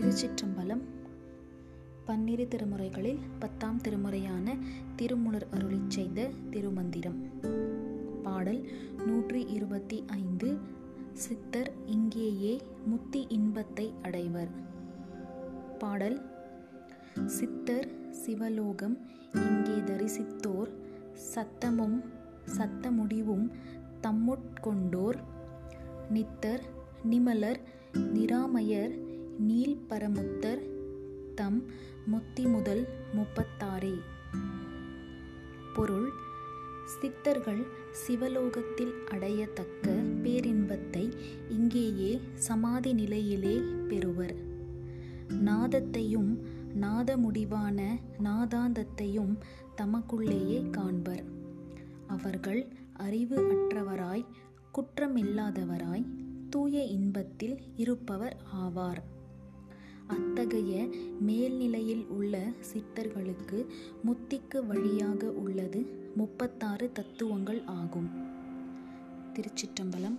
திருச்சிற்றம்பலம். பன்னிரு திருமுறைகளில் பத்தாம் திருமுறையான திருமுலர் அருளி செய்த திருமந்திரம். பாடல் நூற்றி இருபத்தி ஐந்து. சித்தர் இங்கேயே முத்தி இன்பத்தை அடைவர். பாடல் சித்தர் சிவலோகம் இங்கே தரிசித்தோர். சத்தமும் சத்த முடிவும் தம்முட்கொண்டோர். நித்தர் நிமலர் நிராமயர் நீல்பரமுத்தர் தம் முத்தி முதல் முப்பத்தாறே. பொருள் சித்தர்கள் சிவலோகத்தில் அடையத்தக்க பேரின்பத்தை இங்கேயே சமாதி நிலையிலே பெறுவர். நாதத்தையும் நாத முடிவான நாதாந்தத்தையும் தமக்குள்ளேயே காண்பர். அவர்கள் அறிவு அற்றவராய் குற்றமில்லாதவராய் தூய இன்பத்தில் இருப்பவர் ஆவார். அத்தகைய மேல்நிலையில் உள்ள சித்தர்களுக்கு முத்திக்கு வழியாக உள்ளது முப்பத்தாறு தத்துவங்கள் ஆகும். திருச்சிற்றம்பலம்